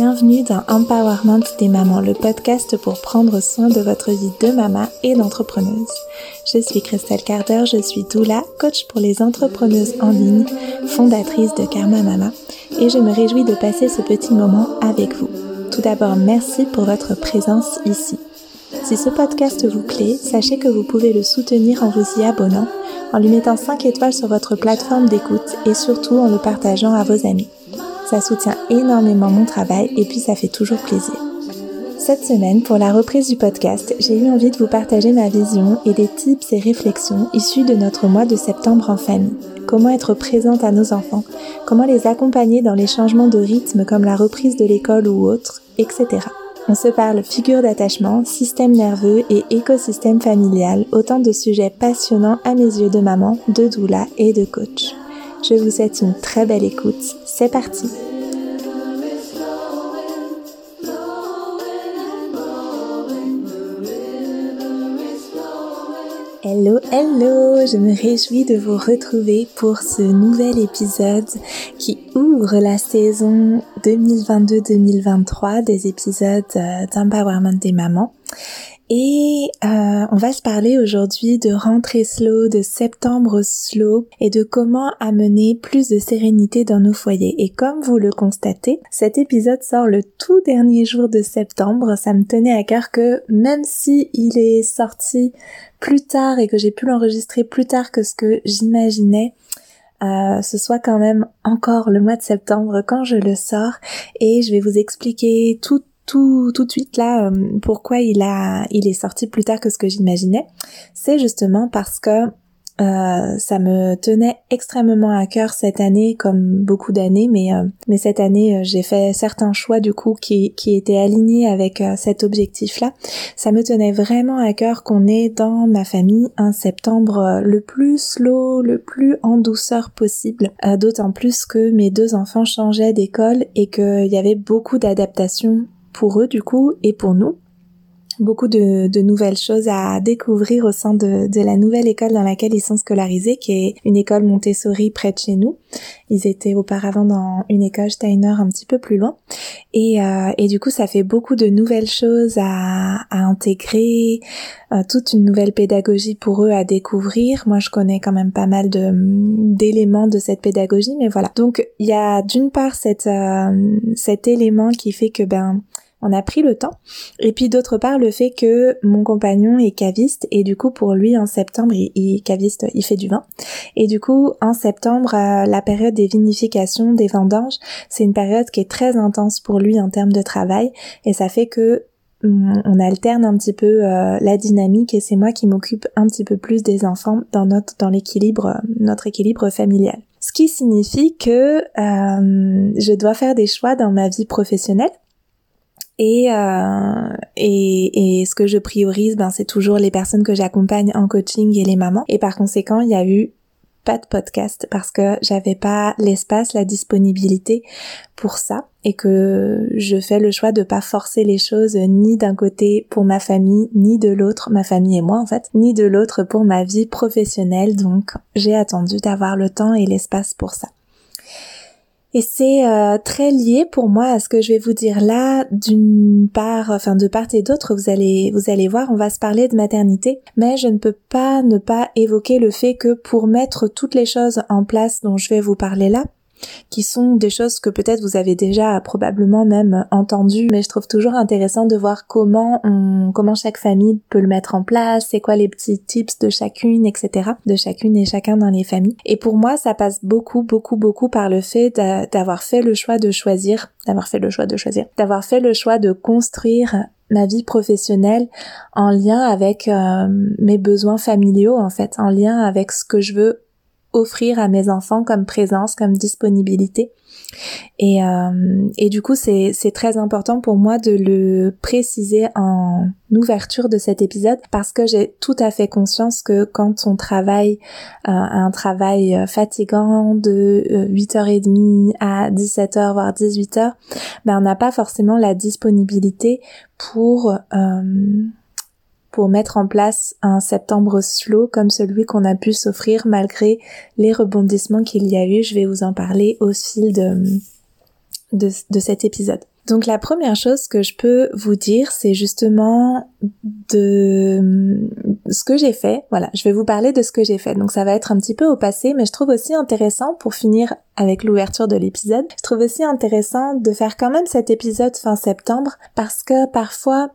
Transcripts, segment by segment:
Bienvenue dans Empowerment des mamans, le podcast pour prendre soin de votre vie de maman et d'entrepreneuse. Je suis Christelle Carter, je suis doula, coach pour les entrepreneuses en ligne, fondatrice de Karma Mama, et je me réjouis de passer ce petit moment avec vous. Tout d'abord, merci pour votre présence ici. Si ce podcast vous plaît, sachez que vous pouvez le soutenir en vous y abonnant, en lui mettant 5 étoiles sur votre plateforme d'écoute et surtout en le partageant à vos amis. Ça soutient énormément mon travail et puis ça fait toujours plaisir. Cette semaine, pour la reprise du podcast, j'ai eu envie de vous partager ma vision et des tips et réflexions issus de notre mois de septembre en famille. Comment être présente à nos enfants, comment les accompagner dans les changements de rythme comme la reprise de l'école ou autre, etc. On se parle figure d'attachement, système nerveux et écosystème familial, autant de sujets passionnants à mes yeux de maman, de doula et de coach. Je vous souhaite une très belle écoute. C'est parti Hello, hello, je me réjouis de vous retrouver pour ce nouvel épisode qui ouvre la saison 2022-2023 des épisodes euh, d'Empowerment des mamans. Et euh, on va se parler aujourd'hui de rentrée slow, de septembre slow et de comment amener plus de sérénité dans nos foyers. Et comme vous le constatez, cet épisode sort le tout dernier jour de septembre. Ça me tenait à cœur que même si il est sorti plus tard et que j'ai pu l'enregistrer plus tard que ce que j'imaginais, euh, ce soit quand même encore le mois de septembre quand je le sors et je vais vous expliquer tout tout, tout de suite là euh, pourquoi il a il est sorti plus tard que ce que j'imaginais, c'est justement parce que euh, ça me tenait extrêmement à cœur cette année, comme beaucoup d'années, mais euh, mais cette année euh, j'ai fait certains choix du coup qui qui étaient alignés avec cet objectif-là. Ça me tenait vraiment à cœur qu'on ait dans ma famille un septembre le plus slow, le plus en douceur possible. D'autant plus que mes deux enfants changeaient d'école et qu'il y avait beaucoup d'adaptations pour eux du coup et pour nous beaucoup de, de, nouvelles choses à découvrir au sein de, de, la nouvelle école dans laquelle ils sont scolarisés, qui est une école Montessori près de chez nous. Ils étaient auparavant dans une école Steiner un petit peu plus loin. Et, euh, et du coup, ça fait beaucoup de nouvelles choses à, à intégrer, euh, toute une nouvelle pédagogie pour eux à découvrir. Moi, je connais quand même pas mal de d'éléments de cette pédagogie, mais voilà. Donc, il y a d'une part cette, euh, cet élément qui fait que ben on a pris le temps. Et puis d'autre part, le fait que mon compagnon est caviste et du coup pour lui en septembre, il, caviste, il fait du vin. Et du coup en septembre, euh, la période des vinifications, des vendanges, c'est une période qui est très intense pour lui en termes de travail et ça fait que mm, on alterne un petit peu euh, la dynamique et c'est moi qui m'occupe un petit peu plus des enfants dans notre dans l'équilibre euh, notre équilibre familial. Ce qui signifie que je dois faire des choix dans ma vie professionnelle et, euh, et, et ce que je priorise, ben, c'est toujours les personnes que j'accompagne en coaching et les mamans. Et par conséquent, il y a eu pas de podcast parce que j'avais pas l'espace, la disponibilité pour ça et que je fais le choix de pas forcer les choses ni d'un côté pour ma famille, ni de l'autre, ma famille et moi en fait, ni de l'autre pour ma vie professionnelle. Donc j'ai attendu d'avoir le temps et l'espace pour ça. Et c'est euh, très lié pour moi à ce que je vais vous dire là. D'une part, enfin de part et d'autre, vous allez vous allez voir, on va se parler de maternité, mais je ne peux pas ne pas évoquer le fait que pour mettre toutes les choses en place dont je vais vous parler là, qui sont des choses que peut-être vous avez déjà probablement même entendues, mais je trouve toujours intéressant de voir comment on, comment chaque famille peut le mettre en place, c'est quoi les petits tips de chacune, etc., de chacune et chacun dans les familles. Et pour moi, ça passe beaucoup, beaucoup, beaucoup par le fait d'avoir fait le choix de choisir, d'avoir fait le choix de choisir, d'avoir fait le choix de construire ma vie professionnelle en lien avec euh, mes besoins familiaux en fait, en lien avec ce que je veux offrir à mes enfants comme présence, comme disponibilité. Et, euh, et du coup, c'est très important pour moi de le préciser en ouverture de cet épisode parce que j'ai tout à fait conscience que quand on travaille euh, un travail fatigant de 8h30 euh, à 17h voire 18h, ben on n'a pas forcément la disponibilité pour pour mettre en place un septembre slow comme celui qu'on a pu s'offrir malgré les rebondissements qu'il y a eu. Je vais vous en parler au fil de, de, cet épisode. Donc la première chose que je peux vous dire, c'est justement de ce que j'ai fait. Voilà, je vais vous parler de ce que j'ai fait. Donc ça va être un petit peu au passé, mais je trouve aussi intéressant pour finir avec l'ouverture de l'épisode. Je trouve aussi intéressant de faire quand même cet épisode fin septembre parce que parfois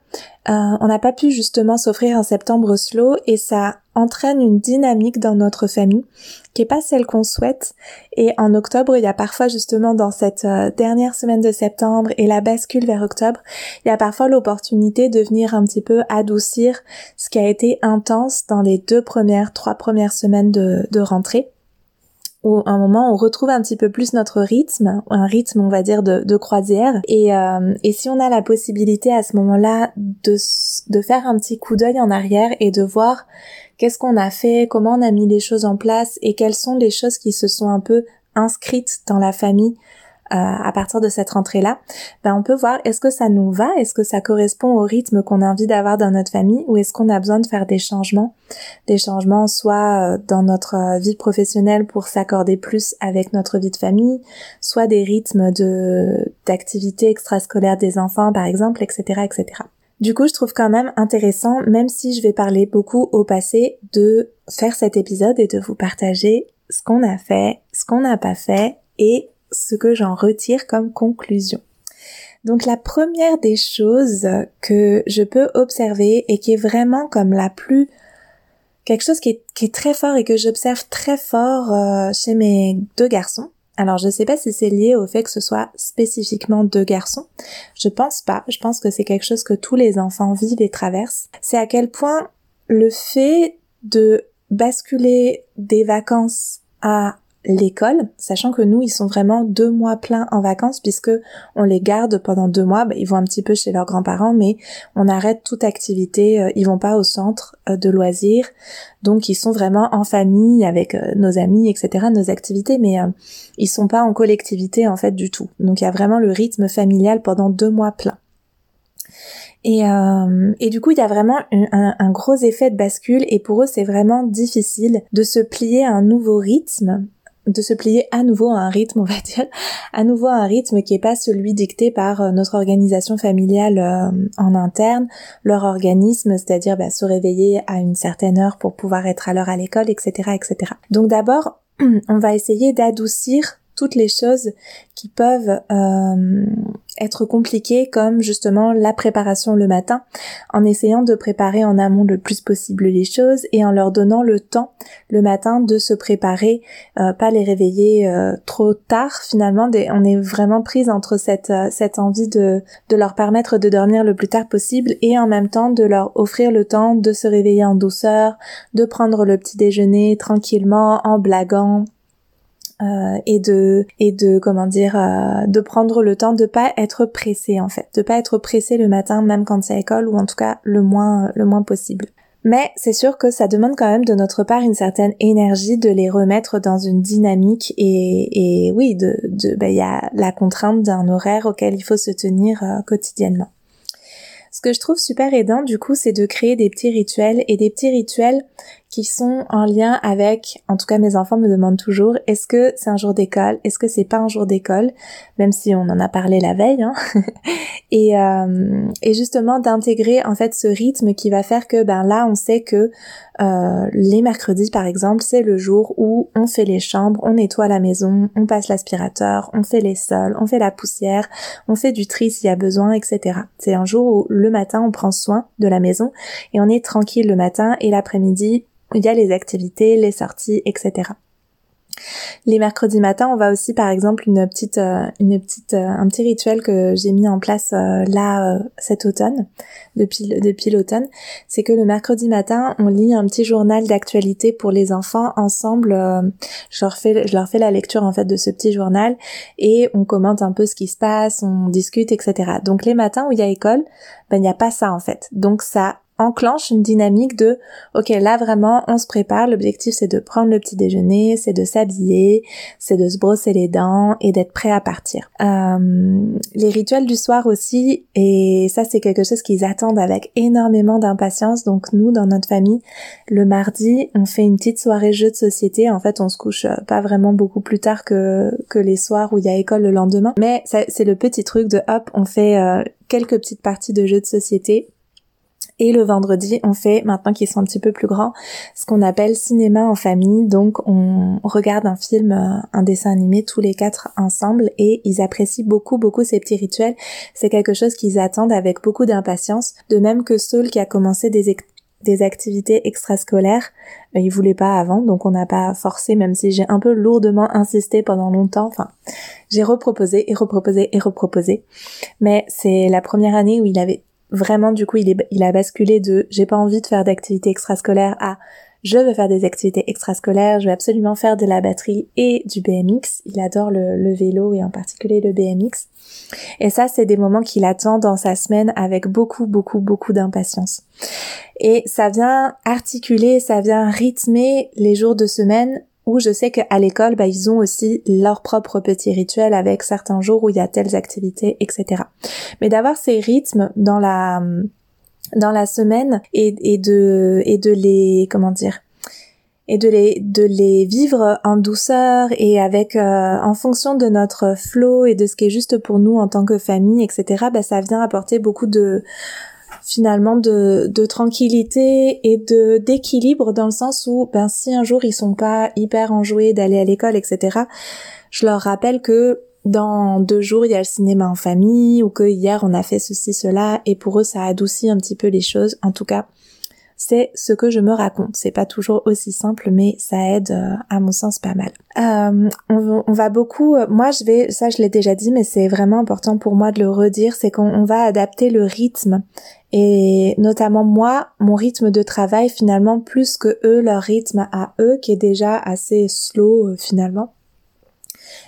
euh, on n'a pas pu justement s'offrir un septembre slow et ça entraîne une dynamique dans notre famille qui est pas celle qu'on souhaite. Et en octobre, il y a parfois justement dans cette euh, dernière semaine de septembre et la bascule vers octobre, il y a parfois l'opportunité de venir un petit peu adoucir ce qui a été intense dans les deux premières, trois premières semaines de, de rentrée où un moment on retrouve un petit peu plus notre rythme, un rythme on va dire de, de croisière. Et, euh, et si on a la possibilité à ce moment-là de, de faire un petit coup d'œil en arrière et de voir qu'est-ce qu'on a fait, comment on a mis les choses en place et quelles sont les choses qui se sont un peu inscrites dans la famille à partir de cette rentrée-là, ben on peut voir est-ce que ça nous va, est-ce que ça correspond au rythme qu'on a envie d'avoir dans notre famille? Ou est-ce qu'on a besoin de faire des changements, des changements soit euh, dans notre euh, vie professionnelle pour s'accorder plus avec notre vie de famille, soit des rythmes de d'activités extrascolaires des enfants par exemple, etc., etc. Du coup, je trouve quand même intéressant, même si je vais parler beaucoup au passé, de faire cet épisode et de vous partager ce qu'on a fait, ce qu'on n'a pas fait et ce que j'en retire comme conclusion. Donc la première des choses que je peux observer et qui est vraiment comme la plus quelque chose qui est, très fort et que j'observe très fort euh, chez mes deux garçons. Alors je sais pas si c'est lié au fait que ce soit spécifiquement deux garçons. Je pense pas. Je pense que c'est quelque chose que tous les enfants vivent et traversent. C'est à quel point le fait de basculer des vacances à l'école, sachant que nous, ils sont vraiment deux mois pleins en vacances puisque on les garde pendant deux mois. Bah, ils vont un petit peu chez leurs grands-parents, mais on arrête toute activité. Euh, ils vont pas au centre euh, de loisirs, donc ils sont vraiment en famille avec euh, nos amis, etc., nos activités, mais ils sont pas en collectivité en fait du tout. Donc il y a vraiment le rythme familial pendant deux mois pleins. Et, et, du coup, il y a vraiment un, gros effet de bascule et pour eux, c'est vraiment difficile de se plier à un nouveau rythme de se plier à nouveau à un rythme, on va dire, à nouveau à un rythme qui est pas celui dicté par euh, notre organisation familiale euh, en interne, leur organisme, c'est-à-dire bah, se réveiller à une certaine heure pour pouvoir être à l'heure à l'école, etc., etc. Donc d'abord, on va essayer d'adoucir toutes les choses qui peuvent euh, être compliquées comme justement la préparation le matin en essayant de préparer en amont le plus possible les choses et en leur donnant le temps le matin de se préparer euh, pas les réveiller euh, trop tard finalement on est vraiment prise entre cette cette envie de de leur permettre de dormir le plus tard possible et en même temps de leur offrir le temps de se réveiller en douceur de prendre le petit déjeuner tranquillement en blaguant euh, et de et de comment dire euh, de prendre le temps de pas être pressé en fait. De pas être pressé le matin même quand c'est à l'école ou en tout cas le moins le moins possible. Mais c'est sûr que ça demande quand même de notre part une certaine énergie de les remettre dans une dynamique et, et oui de de ben, il y a la contrainte d'un horaire auquel il faut se tenir euh, quotidiennement. Ce que je trouve super aidant du coup, c'est de créer des petits rituels et des petits rituels qui sont en lien avec, en tout cas mes enfants me demandent toujours, est-ce que c'est un jour d'école, est-ce que c'est pas un jour d'école, même si on en a parlé la veille, hein. Et, euh, et justement d'intégrer en fait ce rythme qui va faire que ben là on sait que euh, les mercredis par exemple c'est le jour où on fait les chambres, on nettoie la maison, on passe l'aspirateur, on fait les sols, on fait la poussière, on fait du tri s'il y a besoin, etc. C'est un jour où le matin on prend soin de la maison et on est tranquille le matin et l'après-midi il y a les activités, les sorties, etc. Les mercredis matins, on va aussi par exemple une petite, euh, une petite, euh, un petit rituel que j'ai mis en place euh, là cet automne, depuis l'automne, c'est que le mercredi matin, on lit un petit journal d'actualité pour les enfants ensemble. je leur fais, je leur fais la lecture en fait de ce petit journal et on commente un peu ce qui se passe, on discute, etc. Donc les matins où il y a école, ben il n'y a pas ça en fait. Donc ça enclenche une dynamique de ok là vraiment on se prépare. L'objectif c'est de prendre le petit déjeuner c'est de s'habiller c'est de se brosser les dents et d'être prêt à partir. Euh, les rituels du soir aussi et ça c'est quelque chose qu'ils attendent avec énormément d'impatience. Donc nous dans notre famille le mardi on fait une petite soirée jeu de société. En fait on se couche euh, pas vraiment beaucoup plus tard que que les soirs où il y a école le lendemain. Mais c'est le petit truc de hop on fait euh, quelques petites parties de jeux de société et le vendredi, on fait, maintenant qu'ils sont un petit peu plus grands, ce qu'on appelle cinéma en famille. Donc, on regarde un film, euh, un dessin animé tous les quatre ensemble et ils apprécient beaucoup, beaucoup ces petits rituels. C'est quelque chose qu'ils attendent avec beaucoup d'impatience. De même que Saul qui a commencé des, activités extrascolaires. Euh, il voulait pas avant, donc on n'a pas forcé, même si j'ai un peu lourdement insisté pendant longtemps. Enfin, j'ai reproposé et reproposé et reproposé. Mais c'est la première année où il avait vraiment du coup il, est, il a basculé de j'ai pas envie de faire d'activités extrascolaires à je veux faire des activités extrascolaires, je veux absolument faire de la batterie et du BMX. Il adore le, le vélo et en particulier le BMX. Et ça, c'est des moments qu'il attend dans sa semaine avec beaucoup, beaucoup, beaucoup d'impatience. Et ça vient articuler, ça vient rythmer les jours de semaine où je sais qu'à l'école, bah, ils ont aussi leur propre petit rituel avec certains jours où il y a telles activités, etc. Mais d'avoir ces rythmes dans la dans la semaine et, et de et de les comment dire et de les de les vivre en douceur et avec euh, en fonction de notre flow et de ce qui est juste pour nous en tant que famille, etc. Bah, ça vient apporter beaucoup de finalement de, de tranquillité et de d'équilibre dans le sens où ben si un jour ils sont pas hyper enjoués d'aller à l'école etc je leur rappelle que dans deux jours il y a le cinéma en famille ou que hier on a fait ceci cela et pour eux ça adoucit un petit peu les choses. En tout cas c'est ce que je me raconte. C'est pas toujours aussi simple, mais ça aide euh, à mon sens pas mal. Euh, on, va beaucoup, euh, moi je vais, ça je l'ai déjà dit, mais c'est vraiment important pour moi de le redire, c'est qu'on va adapter le rythme et notamment moi, mon rythme de travail finalement plus que eux, leur rythme à eux qui est déjà assez slow finalement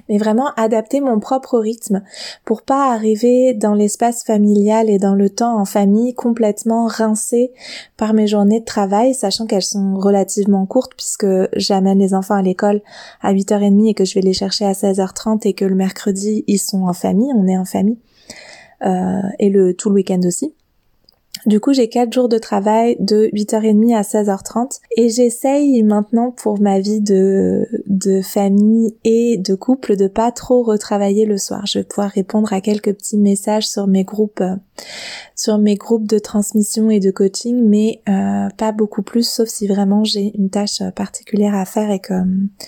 mais vraiment adapter mon propre rythme pour pas arriver dans l'espace familial et dans le temps en famille complètement rincé par mes journées de travail, sachant qu'elles sont relativement courtes puisque j'amène les enfants à l'école à 8h30 et que je vais les chercher à 16h30 et que le mercredi ils sont en famille, on est en famille, euh, et le tout le week-end aussi. Du coup, j'ai quatre jours de travail de 8h30 à 16h30 et j'essaye maintenant pour ma vie de, de famille et de couple de pas trop retravailler le soir. Je vais pouvoir répondre à quelques petits messages sur mes groupes sur mes groupes de transmission et de coaching, mais euh, pas beaucoup plus, sauf si vraiment j'ai une tâche particulière à faire et que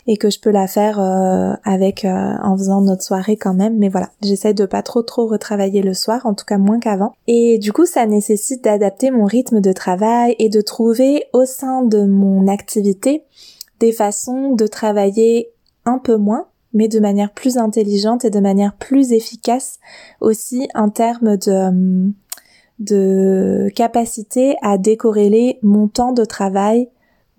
et que je peux la faire euh, avec euh, en faisant notre soirée quand même. Mais voilà, j'essaie de pas trop trop retravailler le soir, en tout cas moins qu'avant. Et du coup, ça nécessite d'adapter mon rythme de travail et de trouver au sein de mon activité des façons de travailler un peu moins mais de manière plus intelligente et de manière plus efficace aussi en termes de de capacité à décorréler mon temps de travail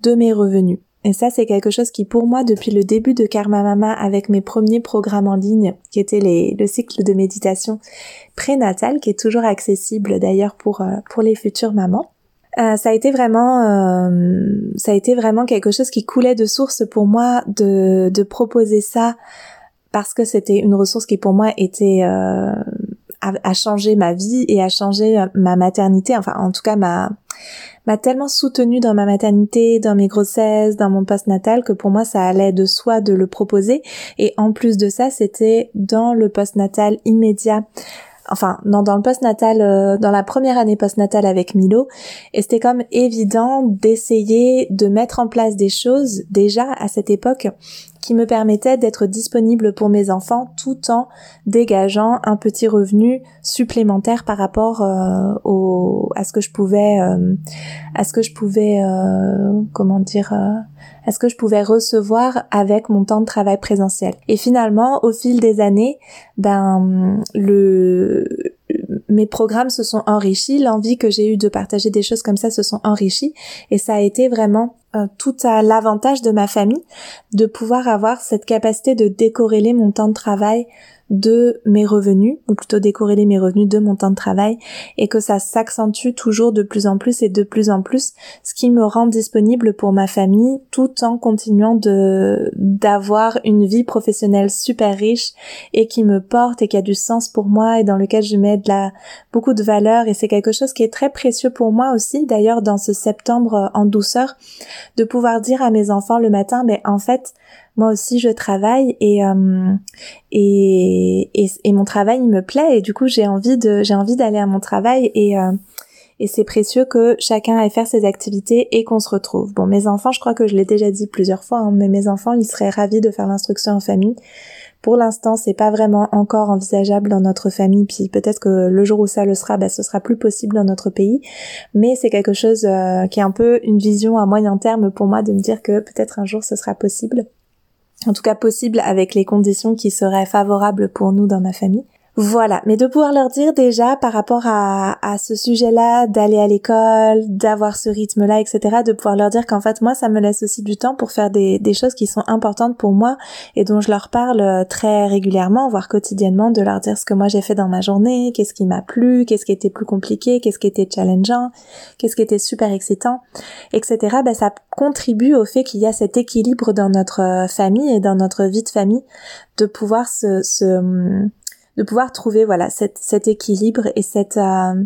de mes revenus. Et ça, c'est quelque chose qui, pour moi, depuis le début de Karma Mama, avec mes premiers programmes en ligne, qui étaient le cycle de méditation prénatal, qui est toujours accessible d'ailleurs pour, euh, pour les futures mamans, euh, ça a été vraiment, euh, ça a été vraiment quelque chose qui coulait de source pour moi de, de proposer ça parce que c'était une ressource qui pour moi était a, changé ma vie et a changé euh, ma maternité. Enfin, en tout cas, m'a m'a tellement soutenue dans ma maternité, dans mes grossesses, dans mon post-natal que pour moi ça allait de soi de le proposer. Et en plus de ça, c'était dans le post-natal immédiat enfin non dans le post-natal euh, dans la première année post-natal avec Milo et c'était comme évident d'essayer de mettre en place des choses déjà à cette époque me permettait d'être disponible pour mes enfants tout en dégageant un petit revenu supplémentaire par rapport euh, à ce que je pouvais euh, à ce que je pouvais euh, comment dire à ce que je pouvais recevoir avec mon temps de travail présentiel. Et finalement, au fil des années, ben le mes programmes se sont enrichis, l'envie que j'ai eue de partager des choses comme ça se sont enrichis et ça a été vraiment euh, tout à l'avantage de ma famille de pouvoir avoir cette capacité de décorréler mon temps de travail de mes revenus, ou plutôt décorréler mes revenus de mon temps de travail, et que ça s'accentue toujours de plus en plus et de plus en plus, ce qui me rend disponible pour ma famille, tout en continuant de d'avoir une vie professionnelle super riche et qui me porte et qui a du sens pour moi et dans lequel je mets de la beaucoup de valeur. Et c'est quelque chose qui est très précieux pour moi aussi d'ailleurs dans ce septembre en douceur de pouvoir dire à mes enfants le matin mais en fait moi aussi je travaille euh, et, et, et, mon travail il me plaît et du coup j'ai envie de j'ai envie d'aller à mon travail et euh, et c'est précieux que chacun aille faire ses activités et qu'on se retrouve. Bon, mes enfants, je crois que je l'ai déjà dit plusieurs fois, hein, mais mes enfants, ils seraient ravis de faire l'instruction en famille. Pour l'instant, c'est pas vraiment encore envisageable dans notre famille, puis peut-être que le jour où ça le sera, bah, ce sera plus possible dans notre pays. Mais c'est quelque chose euh, qui est un peu une vision à moyen terme pour moi de me dire que peut-être un jour ce sera possible en tout cas possible avec les conditions qui seraient favorables pour nous dans ma famille. Voilà, mais de pouvoir leur dire déjà par rapport à, à ce sujet-là, d'aller à l'école, d'avoir ce rythme-là, etc., de pouvoir leur dire qu'en fait moi ça me laisse aussi du temps pour faire des, des choses qui sont importantes pour moi et dont je leur parle euh, très régulièrement, voire quotidiennement, de leur dire ce que moi j'ai fait dans ma journée, qu'est-ce qui m'a plu, qu'est-ce qui était plus compliqué, qu'est-ce qui était challengeant, qu'est-ce qui était super excitant, etc. Ben ça contribue au fait qu'il y a cet équilibre dans notre euh, famille et dans notre vie de famille, de pouvoir se, se hum, de pouvoir trouver voilà cet, équilibre et cette euh,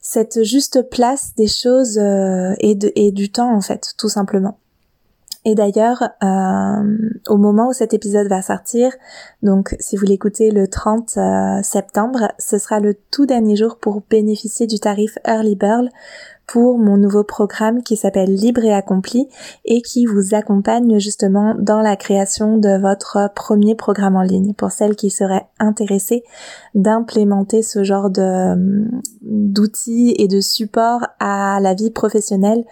cette juste place des choses euh, et du temps en fait tout simplement. Et d'ailleurs, euh, au moment où cet épisode va sortir, donc si vous l'écoutez le 30 septembre, ce sera le tout dernier jour pour bénéficier du tarif Early Bird pour mon nouveau programme qui s'appelle Libre et Accompli et qui vous accompagne justement dans la création de votre premier programme en ligne pour celles qui seraient intéressées d'implémenter ce genre de d'outils et de support à la vie professionnelle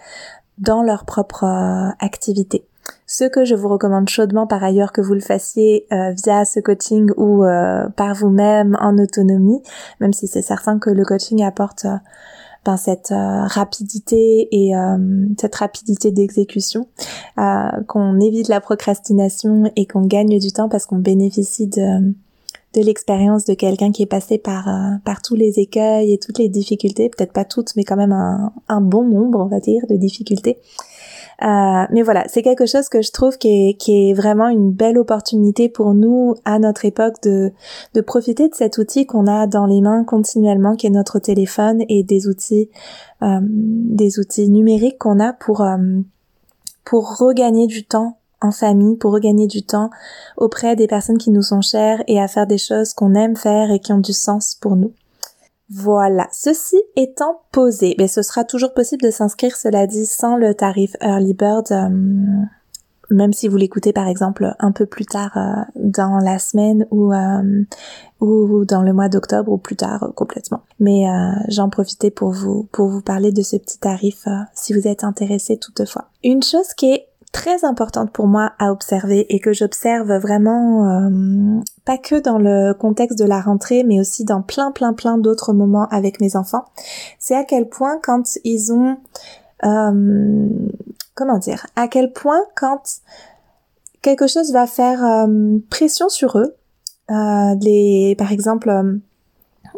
dans leur propre euh, activité. Ce que je vous recommande chaudement par ailleurs que vous le fassiez euh, via ce coaching ou euh, par vous-même en autonomie, même si c'est certain que le coaching apporte ben, cette euh, rapidité et euh, cette rapidité d'exécution, euh, qu'on évite la procrastination et qu'on gagne du temps parce qu'on bénéficie de de l'expérience de quelqu'un qui est passé par par tous les écueils et toutes les difficultés, peut-être pas toutes, mais quand même un, un bon nombre, on va dire, de difficultés. Euh, mais voilà, c'est quelque chose que je trouve qui est, vraiment une belle opportunité pour nous à notre époque de, profiter de cet outil qu'on a dans les mains continuellement, qui est notre téléphone et des outils, euh, des outils numériques qu'on a euh, pour regagner du temps en famille, pour regagner du temps auprès des personnes qui nous sont chères et à faire des choses qu'on aime faire et qui ont du sens pour nous. Voilà, ceci étant posé, mais ce sera toujours possible de s'inscrire, cela dit, sans le tarif Early Bird, euh, même si vous l'écoutez par exemple un peu plus tard euh, dans la semaine ou, euh, ou dans le mois d'octobre ou plus tard complètement. Mais j'en profitais pour vous pour vous parler de ce petit tarif si vous êtes intéressé toutefois. Une chose qui est très importante pour moi à observer et que j'observe vraiment euh, pas que dans le contexte de la rentrée mais aussi dans plein plein plein d'autres moments avec mes enfants, c'est à quel point quand ils ont euh, comment dire, à quel point quand quelque chose va faire euh, pression sur eux, les par exemple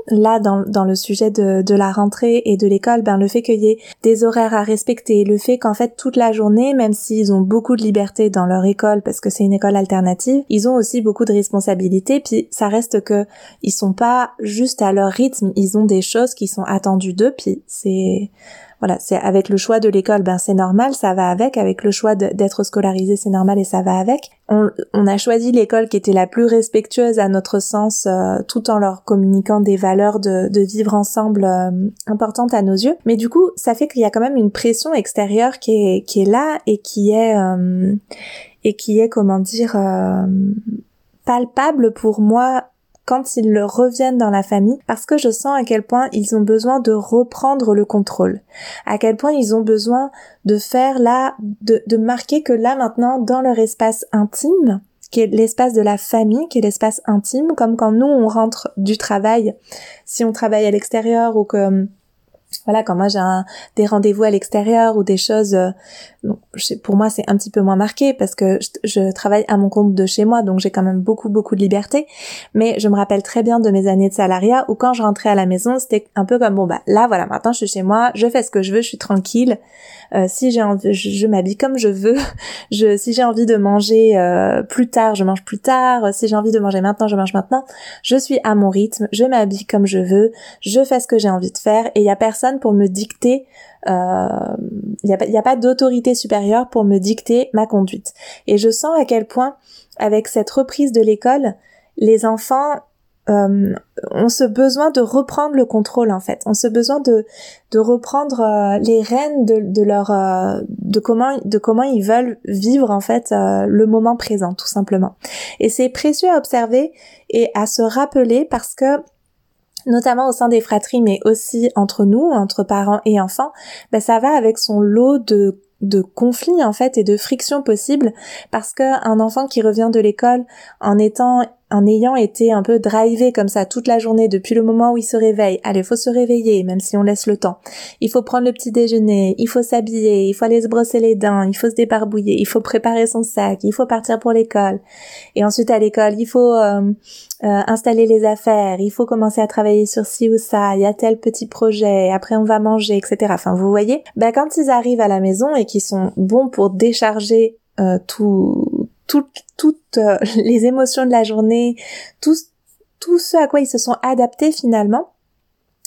là dans, dans le sujet de, de la rentrée et de l'école, ben le fait qu'il y ait des horaires à respecter, le fait qu'en fait toute la journée, même s'ils ont beaucoup de liberté dans leur école parce que c'est une école alternative, ils ont aussi beaucoup de responsabilités. Puis ça reste que ils sont pas juste à leur rythme, ils ont des choses qui sont attendues d'eux. Puis c'est voilà, c'est avec le choix de l'école, ben c'est normal, ça va avec. Avec le choix d'être scolarisé, c'est normal et ça va avec. On, on a choisi l'école qui était la plus respectueuse à notre sens, euh, tout en leur communiquant des valeurs de, de vivre ensemble euh, importantes à nos yeux. Mais du coup, ça fait qu'il y a quand même une pression extérieure qui est, qui est là et qui est euh, et qui est comment dire palpable pour moi quand ils reviennent dans la famille parce que je sens à quel point ils ont besoin de reprendre le contrôle, à quel point ils ont besoin de faire là, de, de marquer que là maintenant dans leur espace intime, qui est l'espace de la famille, qui est l'espace intime, comme quand nous on rentre du travail, si on travaille à l'extérieur ou que voilà, quand moi j'ai des rendez-vous à l'extérieur ou des choses, pour moi, c'est un petit peu moins marqué parce que je, travaille à mon compte de chez moi, donc j'ai quand même beaucoup, beaucoup de liberté. Mais je me rappelle très bien de mes années de salariat où quand je rentrais à la maison, c'était un peu comme bon bah là, voilà, maintenant je suis chez moi, je fais ce que je veux, je suis tranquille. Euh, si j'ai envie, je, m'habille comme je veux. Si j'ai envie de manger euh, plus tard, je mange plus tard. Si j'ai envie de manger maintenant, je mange maintenant. Je suis à mon rythme, je m'habille comme je veux, je fais ce que j'ai envie de faire et il y a personne pour me dicter il euh, n'y a pas, a pas d'autorité supérieure pour me dicter ma conduite. Et je sens à quel point, avec cette reprise de l'école, les enfants euh, ont ce besoin de reprendre le contrôle en fait, ont ce besoin de de reprendre euh, les rênes de, leur euh, de comment de comment ils veulent vivre en fait le moment présent tout simplement. Et c'est précieux à observer et à se rappeler parce que notamment au sein des fratries, mais aussi entre nous, entre parents et enfants, ben ça va avec son lot de de conflits en fait et de frictions possibles parce qu'un enfant qui revient de l'école en étant en ayant été un peu drivé comme ça toute la journée depuis le moment où il se réveille, allez, faut se réveiller même si on laisse le temps. Il faut prendre le petit déjeuner, il faut s'habiller, il faut aller se brosser les dents, il faut se débarbouiller, il faut préparer son sac, il faut partir pour l'école. Et ensuite à l'école, il faut euh, euh, installer les affaires, il faut commencer à travailler sur ci ou ça, il y a tel petit projet, après on va manger, etc. Enfin, vous voyez, ben quand ils arrivent à la maison et qu'ils sont bons pour décharger euh, tout toutes euh, les émotions de la journée, tout, tout ce à quoi ils se sont adaptés finalement.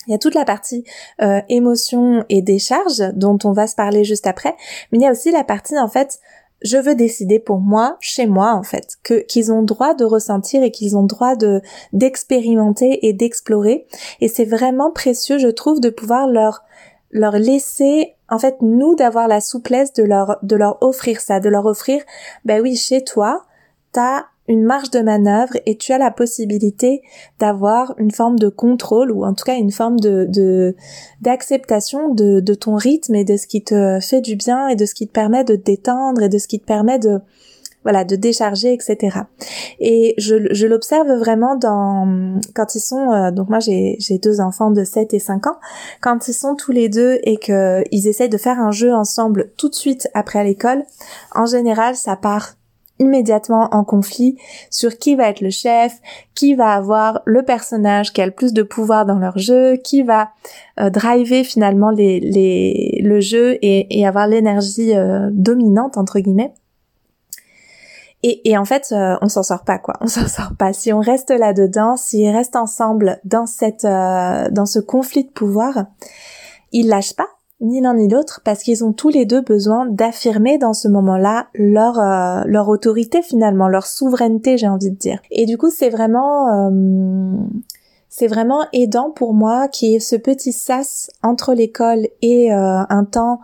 Il y a toute la partie euh, émotion et décharge dont on va se parler juste après, mais il y a aussi la partie en fait je veux décider pour moi, chez moi en fait, que qu'ils ont droit de ressentir et qu'ils ont droit de d'expérimenter et d'explorer. Et c'est vraiment précieux, je trouve, de pouvoir leur leur laisser en fait nous d'avoir la souplesse de leur de leur offrir ça, de leur offrir ben oui, chez toi, t'as une marge de manœuvre et tu as la possibilité d'avoir une forme de contrôle ou en tout cas une forme de d'acceptation de, de ton rythme et de ce qui te fait du bien et de ce qui te permet de te détendre et de ce qui te permet de voilà, de décharger, etc. Et je, je l'observe vraiment dans quand ils sont euh, donc moi j'ai deux enfants de 7 et 5 ans, quand ils sont tous les deux et que ils essayent de faire un jeu ensemble tout de suite après l'école, en général ça part immédiatement en conflit sur qui va être le chef, qui va avoir le personnage qui a le plus de pouvoir dans leur jeu, qui va euh, driver finalement les, les, le jeu et, et avoir l'énergie euh, dominante entre guillemets. Et, et en fait, euh, on s'en sort pas quoi. On s'en sort pas. Si on reste là dedans, s'ils restent ensemble dans cette, euh, dans ce conflit de pouvoir, ils lâchent pas ni l'un ni l'autre parce qu'ils ont tous les deux besoin d'affirmer dans ce moment-là leur euh, leur autorité finalement, leur souveraineté, j'ai envie de dire. Et du coup, c'est vraiment c'est vraiment aidant pour moi qui est ce petit sas entre l'école et un temps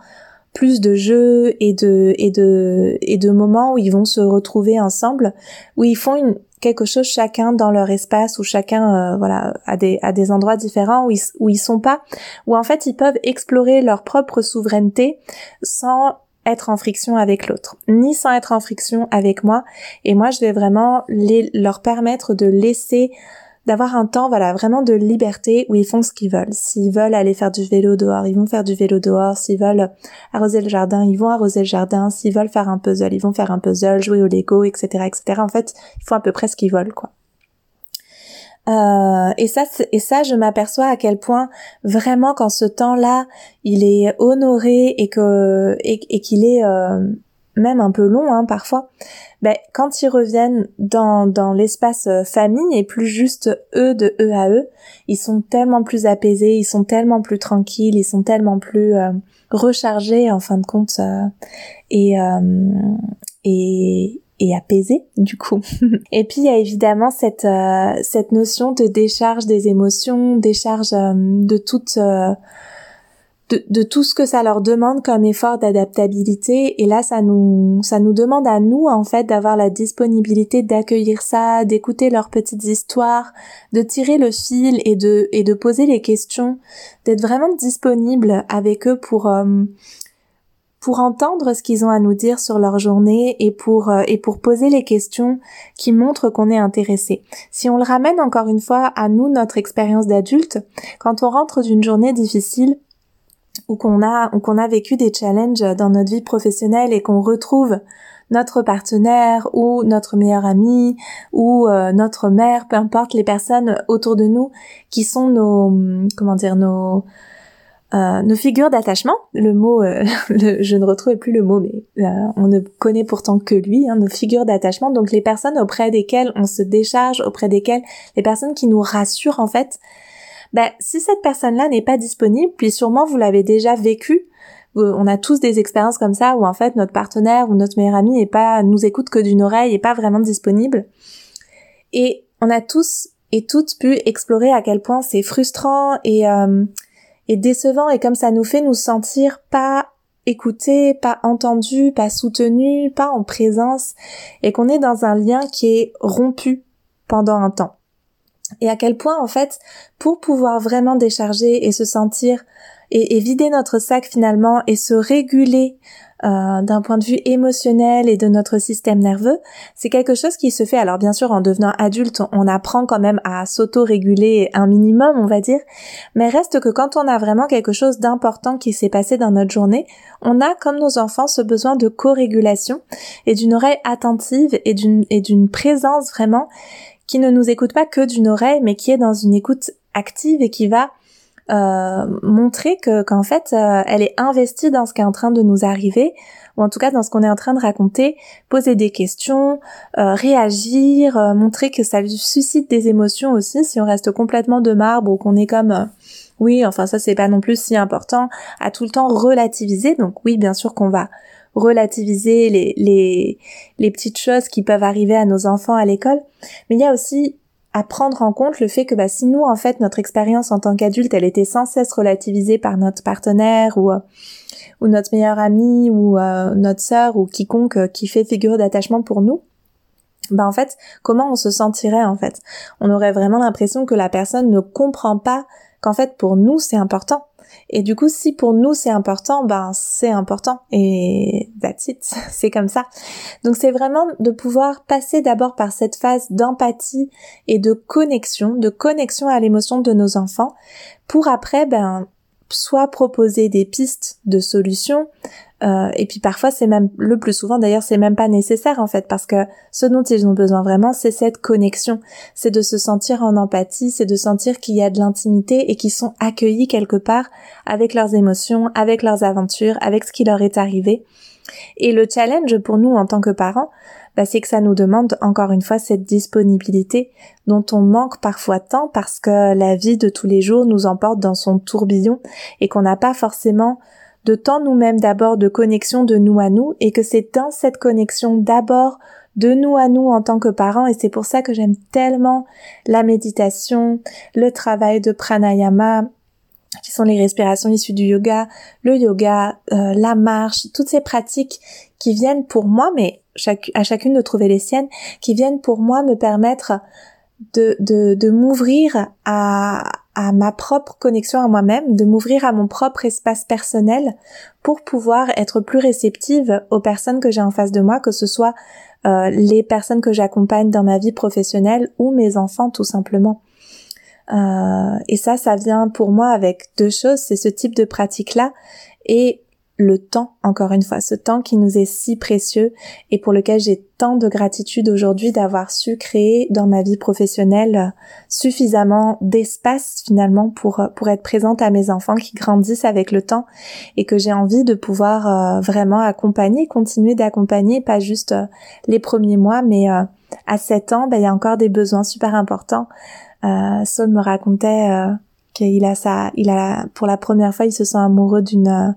plus de jeux et de et de et de moments où ils vont se retrouver ensemble où ils font une quelque chose chacun dans leur espace où chacun euh, voilà à des à des endroits différents où ils où ils sont pas où en fait ils peuvent explorer leur propre souveraineté sans être en friction avec l'autre, ni sans être en friction avec moi. Et moi, je vais vraiment les, leur permettre de laisser d'avoir un temps, voilà, vraiment de liberté où ils font ce qu'ils veulent. S'ils veulent aller faire du vélo dehors, ils vont faire du vélo dehors. S'ils veulent arroser le jardin, ils vont arroser le jardin. S'ils veulent faire un puzzle, ils vont faire un puzzle, jouer au Lego, etc., etc. En fait, ils font à peu près ce qu'ils veulent, quoi. Euh, et ça, et ça, je m'aperçois à quel point vraiment quand ce temps-là, il est honoré et que et, qu'il est euh, même un peu long hein, parfois, ben, quand ils reviennent dans, dans l'espace euh, famille et plus juste eux de eux à eux, ils sont tellement plus apaisés, ils sont tellement plus tranquilles, ils sont tellement plus euh, rechargés en fin de compte euh, et, et, et apaisés du coup. et puis il y a évidemment cette, cette notion de décharge des émotions, décharge de toute de, tout ce que ça leur demande comme effort d'adaptabilité et là ça nous ça nous demande à nous en fait d'avoir la disponibilité d'accueillir ça, d'écouter leurs petites histoires, de tirer le fil et de et de poser les questions, d'être vraiment disponible avec eux pour euh, pour entendre ce qu'ils ont à nous dire sur leur journée et pour euh, et pour poser les questions qui montrent qu'on est intéressé. Si on le ramène encore une fois à nous notre expérience d'adulte, quand on rentre d'une journée difficile, ou qu'on a ou qu'on a vécu des challenges dans notre vie professionnelle et qu'on retrouve notre partenaire ou notre meilleur ami ou euh, notre mère, peu importe les personnes autour de nous qui sont nos comment dire nos euh, nos figures d'attachement, le mot, euh, je ne retrouvais plus le mot, mais on ne connaît pourtant que lui, hein, nos figures d'attachement, donc les personnes auprès desquelles on se décharge, auprès desquelles les personnes qui nous rassurent en fait, ben, si cette personne-là n'est pas disponible, puis sûrement vous l'avez déjà vécu, on a tous des expériences comme ça où en fait notre partenaire ou notre meilleur ami est pas nous écoute que d'une oreille et pas vraiment disponible. Et on a tous et toutes pu explorer à quel point c'est frustrant et, euh, et décevant et comme ça nous fait nous sentir pas écoutés, pas entendus, pas soutenus, pas en présence et qu'on est dans un lien qui est rompu pendant un temps. Et à quel point en fait pour pouvoir vraiment décharger et se sentir et, vider notre sac finalement et se réguler euh, d'un point de vue émotionnel et de notre système nerveux, c'est quelque chose qui se fait. Alors bien sûr, en devenant adulte, on apprend quand même à s'auto-réguler un minimum, on va dire, mais reste que quand on a vraiment quelque chose d'important qui s'est passé dans notre journée, on a, comme nos enfants, ce besoin de co-régulation et d'une oreille attentive et d'une et d'une présence vraiment qui ne nous écoute pas que d'une oreille, mais qui est dans une écoute active et qui va euh, montrer que qu'en fait euh, elle est investie dans ce qui est en train de nous arriver ou en tout cas dans ce qu'on est en train de raconter, poser des questions, euh, réagir, montrer que ça suscite des émotions aussi si on reste complètement de marbre ou qu'on est comme oui, enfin ça c'est pas non plus si important, à tout le temps relativiser. Donc oui, bien sûr qu'on va relativiser les, les, les petites choses qui peuvent arriver à nos enfants à l'école, mais il y a aussi à prendre en compte le fait que bah, si nous, en fait, notre expérience en tant qu'adulte, elle était sans cesse relativisée par notre partenaire ou, euh, ou notre meilleur ami ou euh, notre sœur ou quiconque euh, qui fait figure d'attachement pour nous, bah en fait, comment on se sentirait en fait? On aurait vraiment l'impression que la personne ne comprend pas qu'en fait pour nous c'est important et du coup, si pour nous c'est important, ben c'est important et that's it, c'est comme ça. Donc c'est vraiment de pouvoir passer d'abord par cette phase d'empathie et de connexion, de connexion à l'émotion de nos enfants, pour après ben soit proposer des pistes de solutions, euh, et puis parfois c'est même le plus souvent d'ailleurs c'est même pas nécessaire en fait parce que ce dont ils ont besoin vraiment c'est cette connexion, c'est de se sentir en empathie, c'est de sentir qu'il y a de l'intimité et qu'ils sont accueillis quelque part avec leurs émotions, avec leurs aventures, avec ce qui leur est arrivé. Et le challenge pour nous en tant que parents, bah, c'est que ça nous demande encore une fois cette disponibilité dont on manque parfois tant parce que la vie de tous les jours nous emporte dans son tourbillon et qu'on n'a pas forcément de temps nous-mêmes d'abord de connexion de nous à nous et que c'est dans cette connexion d'abord de nous à nous en tant que parents. Et c'est pour ça que j'aime tellement la méditation, le travail de pranayama, qui sont les respirations issues du yoga, le yoga, euh, la marche, toutes ces pratiques qui viennent pour moi, mais à chacune de trouver les siennes, qui viennent pour moi me permettre de, de, de m'ouvrir à, à ma propre connexion à moi-même, de m'ouvrir à mon propre espace personnel pour pouvoir être plus réceptive aux personnes que j'ai en face de moi, que ce soit euh, les personnes que j'accompagne dans ma vie professionnelle ou mes enfants tout simplement. Euh, et ça, ça vient pour moi avec deux choses, c'est ce type de pratique-là et le temps, encore une fois, ce temps qui nous est si précieux et pour lequel j'ai tant de gratitude aujourd'hui d'avoir su créer dans ma vie professionnelle suffisamment d'espace finalement pour, pour être présente à mes enfants qui grandissent avec le temps et que j'ai envie de pouvoir euh, vraiment accompagner, continuer d'accompagner, pas juste euh, les premiers mois, mais euh, à 7 ans, ben, il y a encore des besoins super importants. Saul me racontait qu'il a ça, il a, pour la première fois, il se sent amoureux d'une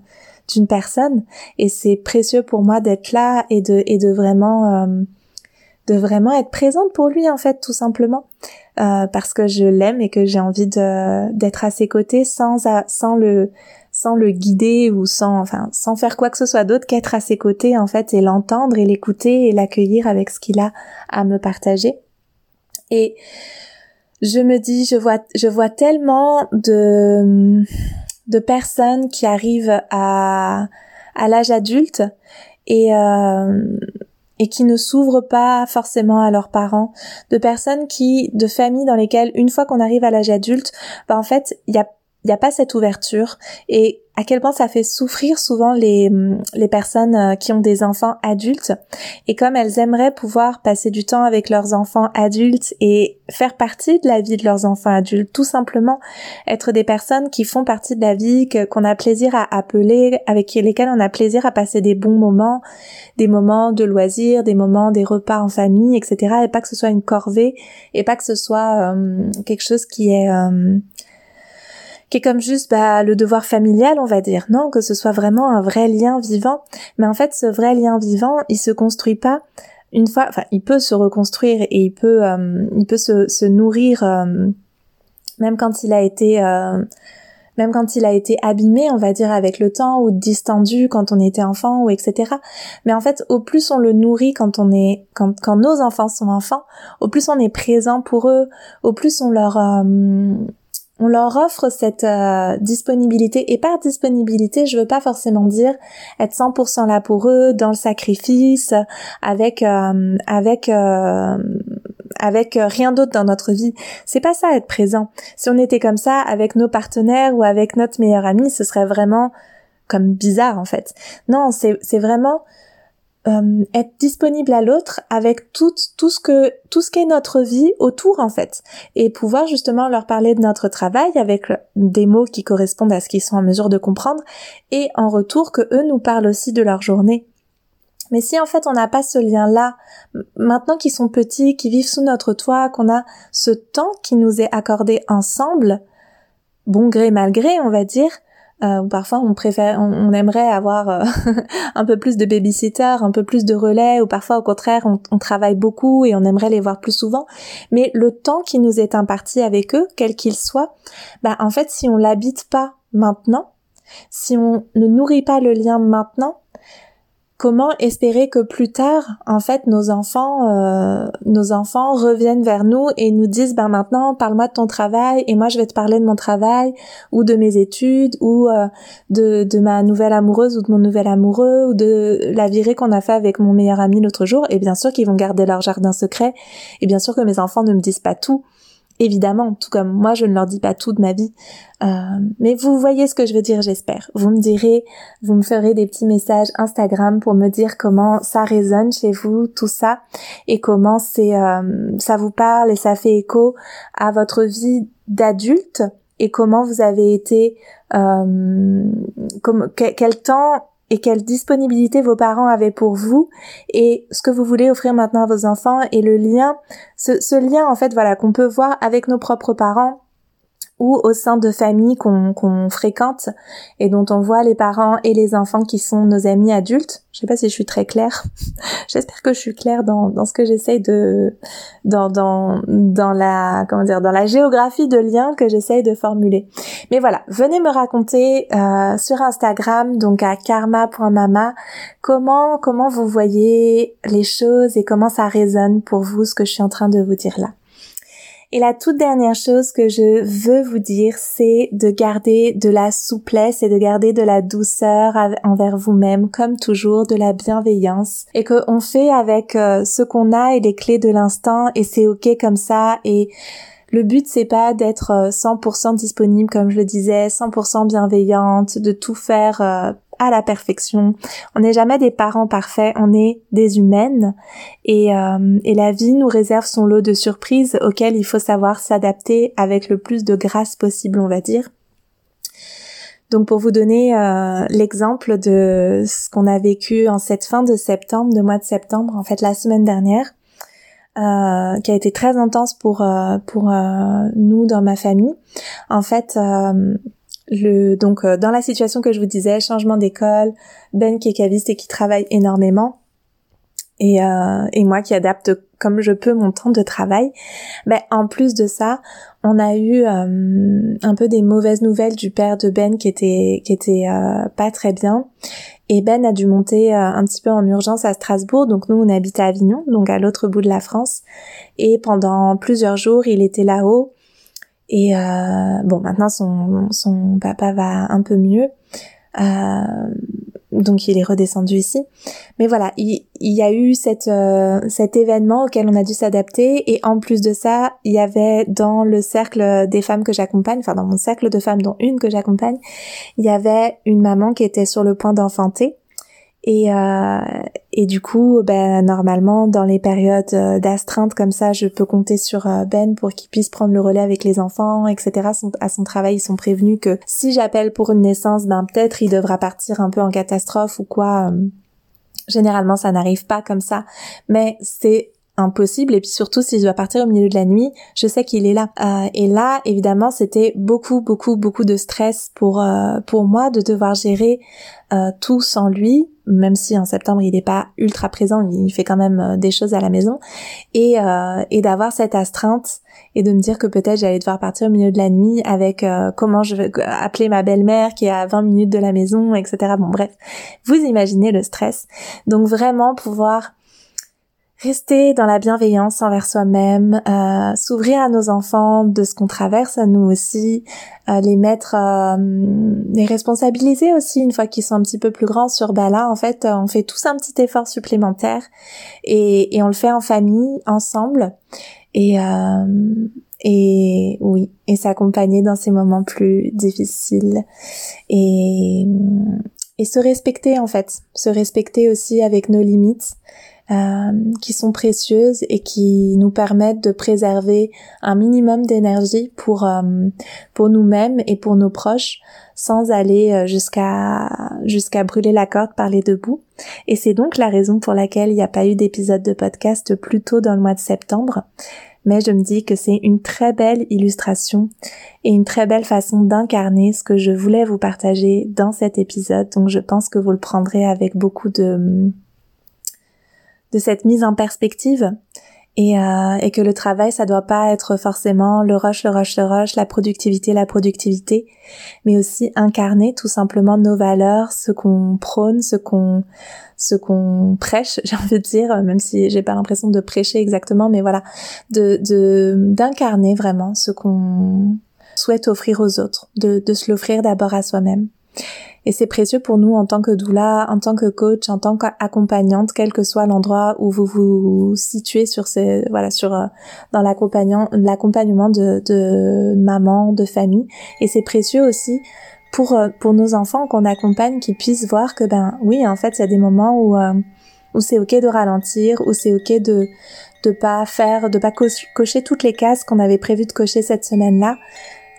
d'une personne. Et c'est précieux pour moi d'être là et de et de vraiment euh, de vraiment être présente pour lui en fait tout simplement. Euh, parce que je l'aime et que j'ai envie de d'être à ses côtés sans sans le sans le guider ou sans enfin sans faire quoi que ce soit d'autre qu'être à ses côtés en fait et l'entendre et l'écouter et l'accueillir avec ce qu'il a à me partager. Et je me dis je vois je vois tellement de de personnes qui arrivent à, à l'âge adulte et, euh, et qui ne s'ouvrent pas forcément à leurs parents, de personnes qui, de familles dans lesquelles une fois qu'on arrive à l'âge adulte, bah en fait, il y a n'y a pas cette ouverture et à quel point ça fait souffrir souvent les, les personnes euh, qui ont des enfants adultes et comme elles aimeraient pouvoir passer du temps avec leurs enfants adultes et faire partie de la vie de leurs enfants adultes, tout simplement être des personnes qui font partie de la vie, qu'on a plaisir à appeler, avec lesquelles on a plaisir à passer des bons moments, des moments de loisirs, des moments, des repas en famille, etc. Et pas que ce soit une corvée et pas que ce soit euh, quelque chose qui est... Euh, qui est comme juste bah, le devoir familial, on va dire. Non, que ce soit vraiment un vrai lien vivant. Mais en fait, ce vrai lien vivant, il se construit pas une fois. Enfin, il peut se reconstruire et il peut, euh, il peut se, se nourrir euh, même quand il a été. Euh, même quand il a été abîmé, on va dire, avec le temps, ou distendu quand on était enfant, ou etc. Mais en fait, au plus on le nourrit quand on est, quand, quand nos enfants sont enfants, au plus on est présent pour eux, au plus on leur, on leur offre cette euh, disponibilité. Et par disponibilité je veux pas forcément dire être 100% là pour eux dans le sacrifice avec euh, avec euh, avec rien d'autre dans notre vie. C'est pas ça être présent. Si on était comme ça avec nos partenaires ou avec notre meilleur ami ce serait vraiment comme bizarre en fait. Non c'est c'est vraiment euh, être disponible à l'autre avec tout tout ce que tout ce qu'est notre vie autour en fait et pouvoir justement leur parler de notre travail avec des mots qui correspondent à ce qu'ils sont en mesure de comprendre et en retour que eux nous parlent aussi de leur journée. Mais si en fait on n'a pas ce lien-là, maintenant qu'ils sont petits, qu'ils vivent sous notre toit, qu'on a ce temps qui nous est accordé ensemble, bon gré mal gré on va dire, euh, parfois on préfère, on, aimerait avoir euh, un peu plus de babysitter, un peu plus de relais, ou parfois au contraire on, travaille beaucoup et on aimerait les voir plus souvent. Mais le temps qui nous est imparti avec eux, quel qu'il soit, bah en fait si on l'habite pas maintenant, si on ne nourrit pas le lien maintenant, comment espérer que plus tard, en fait, nos enfants, euh, nos enfants reviennent vers nous et nous disent, ben maintenant, parle-moi de ton travail et moi je vais te parler de mon travail ou de mes études ou euh, de, de ma nouvelle amoureuse ou de mon nouvel amoureux ou de la virée qu'on a fait avec mon meilleur ami l'autre jour. Et bien sûr qu'ils vont garder leur jardin secret et bien sûr que mes enfants ne me disent pas tout évidemment, tout comme moi, je ne leur dis pas tout de ma vie. Euh, mais vous voyez ce que je veux dire, j'espère. Vous me direz, vous me ferez des petits messages Instagram pour me dire comment ça résonne chez vous, tout ça, et comment c'est, euh, ça vous parle et ça fait écho à votre vie d'adulte et comment vous avez été, euh, comme, quel temps et quelle disponibilité vos parents avaient pour vous et ce que vous voulez offrir maintenant à vos enfants et le lien, ce, lien en fait voilà qu'on peut voir avec nos propres parents ou au sein de familles qu'on fréquente et dont on voit les parents et les enfants qui sont nos amis adultes. Je sais pas si je suis très claire. J'espère que je suis claire dans, dans ce que j'essaye de dans, dans dans la comment dire dans la géographie de liens que j'essaye de formuler. Mais voilà, venez me raconter euh, sur Instagram donc à karma.mama comment comment vous voyez les choses et comment ça résonne pour vous ce que je suis en train de vous dire là. Et la toute dernière chose que je veux vous dire, c'est de garder de la souplesse et de garder de la douceur envers vous-même, comme toujours, de la bienveillance, et qu'on fait avec euh, ce qu'on a et les clés de l'instant, et c'est ok comme ça, et le but c'est pas d'être 100% euh, disponible comme je le disais, 100% bienveillante, de tout faire euh, à la perfection. On n'est jamais des parents parfaits, on est des humaines et, euh, et la vie nous réserve son lot de surprises auxquelles il faut savoir s'adapter avec le plus de grâce possible, on va dire. Donc pour vous donner euh, l'exemple de ce qu'on a vécu en cette fin de septembre, de mois de septembre, en fait la semaine dernière, euh, qui a été très intense pour pour nous dans ma famille. En fait, le, donc euh, dans la situation que je vous disais, changement d'école, Ben qui est caviste et qui travaille énormément, et, euh, et moi qui adapte comme je peux mon temps de travail. Ben, en plus de ça, on a eu euh, un peu des mauvaises nouvelles du père de Ben qui était qui était pas très bien. Et Ben a dû monter un petit peu en urgence à Strasbourg. Donc nous, on habite à Avignon, donc à l'autre bout de la France. Et pendant plusieurs jours, il était là-haut. Et euh, bon, maintenant son, son papa va un peu mieux. Euh, donc il est redescendu ici. Mais voilà, il, y a eu cette, euh, cet événement auquel on a dû s'adapter et en plus de ça, il y avait dans le cercle des femmes que j'accompagne, enfin dans mon cercle de femmes dont une que j'accompagne, il y avait une maman qui était sur le point d'enfanter et, euh, et du coup, ben, normalement, dans les périodes euh, d'astreinte comme ça, je peux compter sur euh, Ben pour qu'il puisse prendre le relais avec les enfants, etc. à son travail, ils sont prévenus que si j'appelle pour une naissance, ben peut-être il devra partir un peu en catastrophe ou quoi. Généralement, ça n'arrive pas comme ça, mais c'est impossible et puis surtout s'il doit partir au milieu de la nuit, je sais qu'il est là. Euh, et là, évidemment, c'était beaucoup, beaucoup, beaucoup de stress pour euh, pour moi de devoir gérer euh, tout sans lui, même si en septembre il n'est pas ultra présent, il fait quand même des choses à la maison, et et d'avoir cette astreinte et de me dire que peut-être j'allais devoir partir au milieu de la nuit avec comment je vais appeler ma belle-mère qui est à 20 minutes de la maison, etc. Bon bref, vous imaginez le stress. Donc vraiment pouvoir Rester dans la bienveillance envers soi-même, euh, s'ouvrir à nos enfants de ce qu'on traverse à nous aussi, euh, les mettre, euh, les responsabiliser aussi une fois qu'ils sont un petit peu plus grands sur bah là en fait on fait tous un petit effort supplémentaire et, et on le fait en famille ensemble. Et euh, et oui et s'accompagner dans ces moments plus difficiles. Et et se respecter en fait. Se respecter aussi avec nos limites euh, qui sont précieuses et qui nous permettent de préserver un minimum d'énergie pour euh, pour nous-mêmes et pour nos proches sans aller euh, jusqu'à jusqu'à brûler la corde par les deux bouts. Et c'est donc la raison pour laquelle il n'y a pas eu d'épisode de podcast plus tôt dans le mois de septembre. Mais je me dis que c'est une très belle illustration et une très belle façon d'incarner ce que je voulais vous partager dans cet épisode. Donc je pense que vous le prendrez avec beaucoup de de cette mise en perspective. Et, euh, et que le travail ça doit pas être forcément le rush le rush le rush la productivité la productivité mais aussi incarner tout simplement nos valeurs ce qu'on prône ce qu'on ce qu'on prêche j'ai envie de dire même si j'ai pas l'impression de prêcher exactement mais voilà de de d'incarner vraiment ce qu'on souhaite offrir aux autres de de se l'offrir d'abord à soi-même et c'est précieux pour nous en tant que doula, en tant que coach, en tant qu'accompagnante, quel que soit l'endroit où vous vous situez sur ces, voilà, sur, euh, dans l'accompagnement, de, de maman, de famille. Et c'est précieux aussi pour, euh, pour nos enfants qu'on accompagne, qu'ils puissent voir que, ben, oui, en fait, il y a des moments où, euh, où c'est ok de ralentir, où c'est ok de, de pas faire, de pas cocher toutes les cases qu'on avait prévu de cocher cette semaine-là,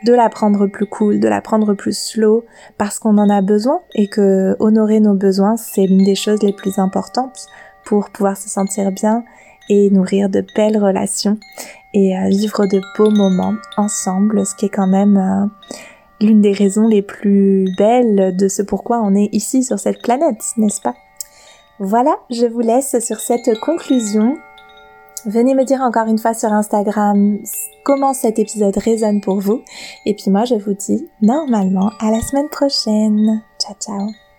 de la prendre plus cool, de la prendre plus slow, parce qu'on en a besoin et que honorer nos besoins, c'est l'une des choses les plus importantes pour pouvoir se sentir bien et nourrir de belles relations et euh, vivre de beaux moments ensemble, ce qui est quand même euh, l'une des raisons les plus belles de ce pourquoi on est ici sur cette planète, n'est-ce pas? Voilà, je vous laisse sur cette conclusion Venez me dire encore une fois sur Instagram comment cet épisode résonne pour vous. Et puis moi, je vous dis normalement à la semaine prochaine. Ciao, ciao.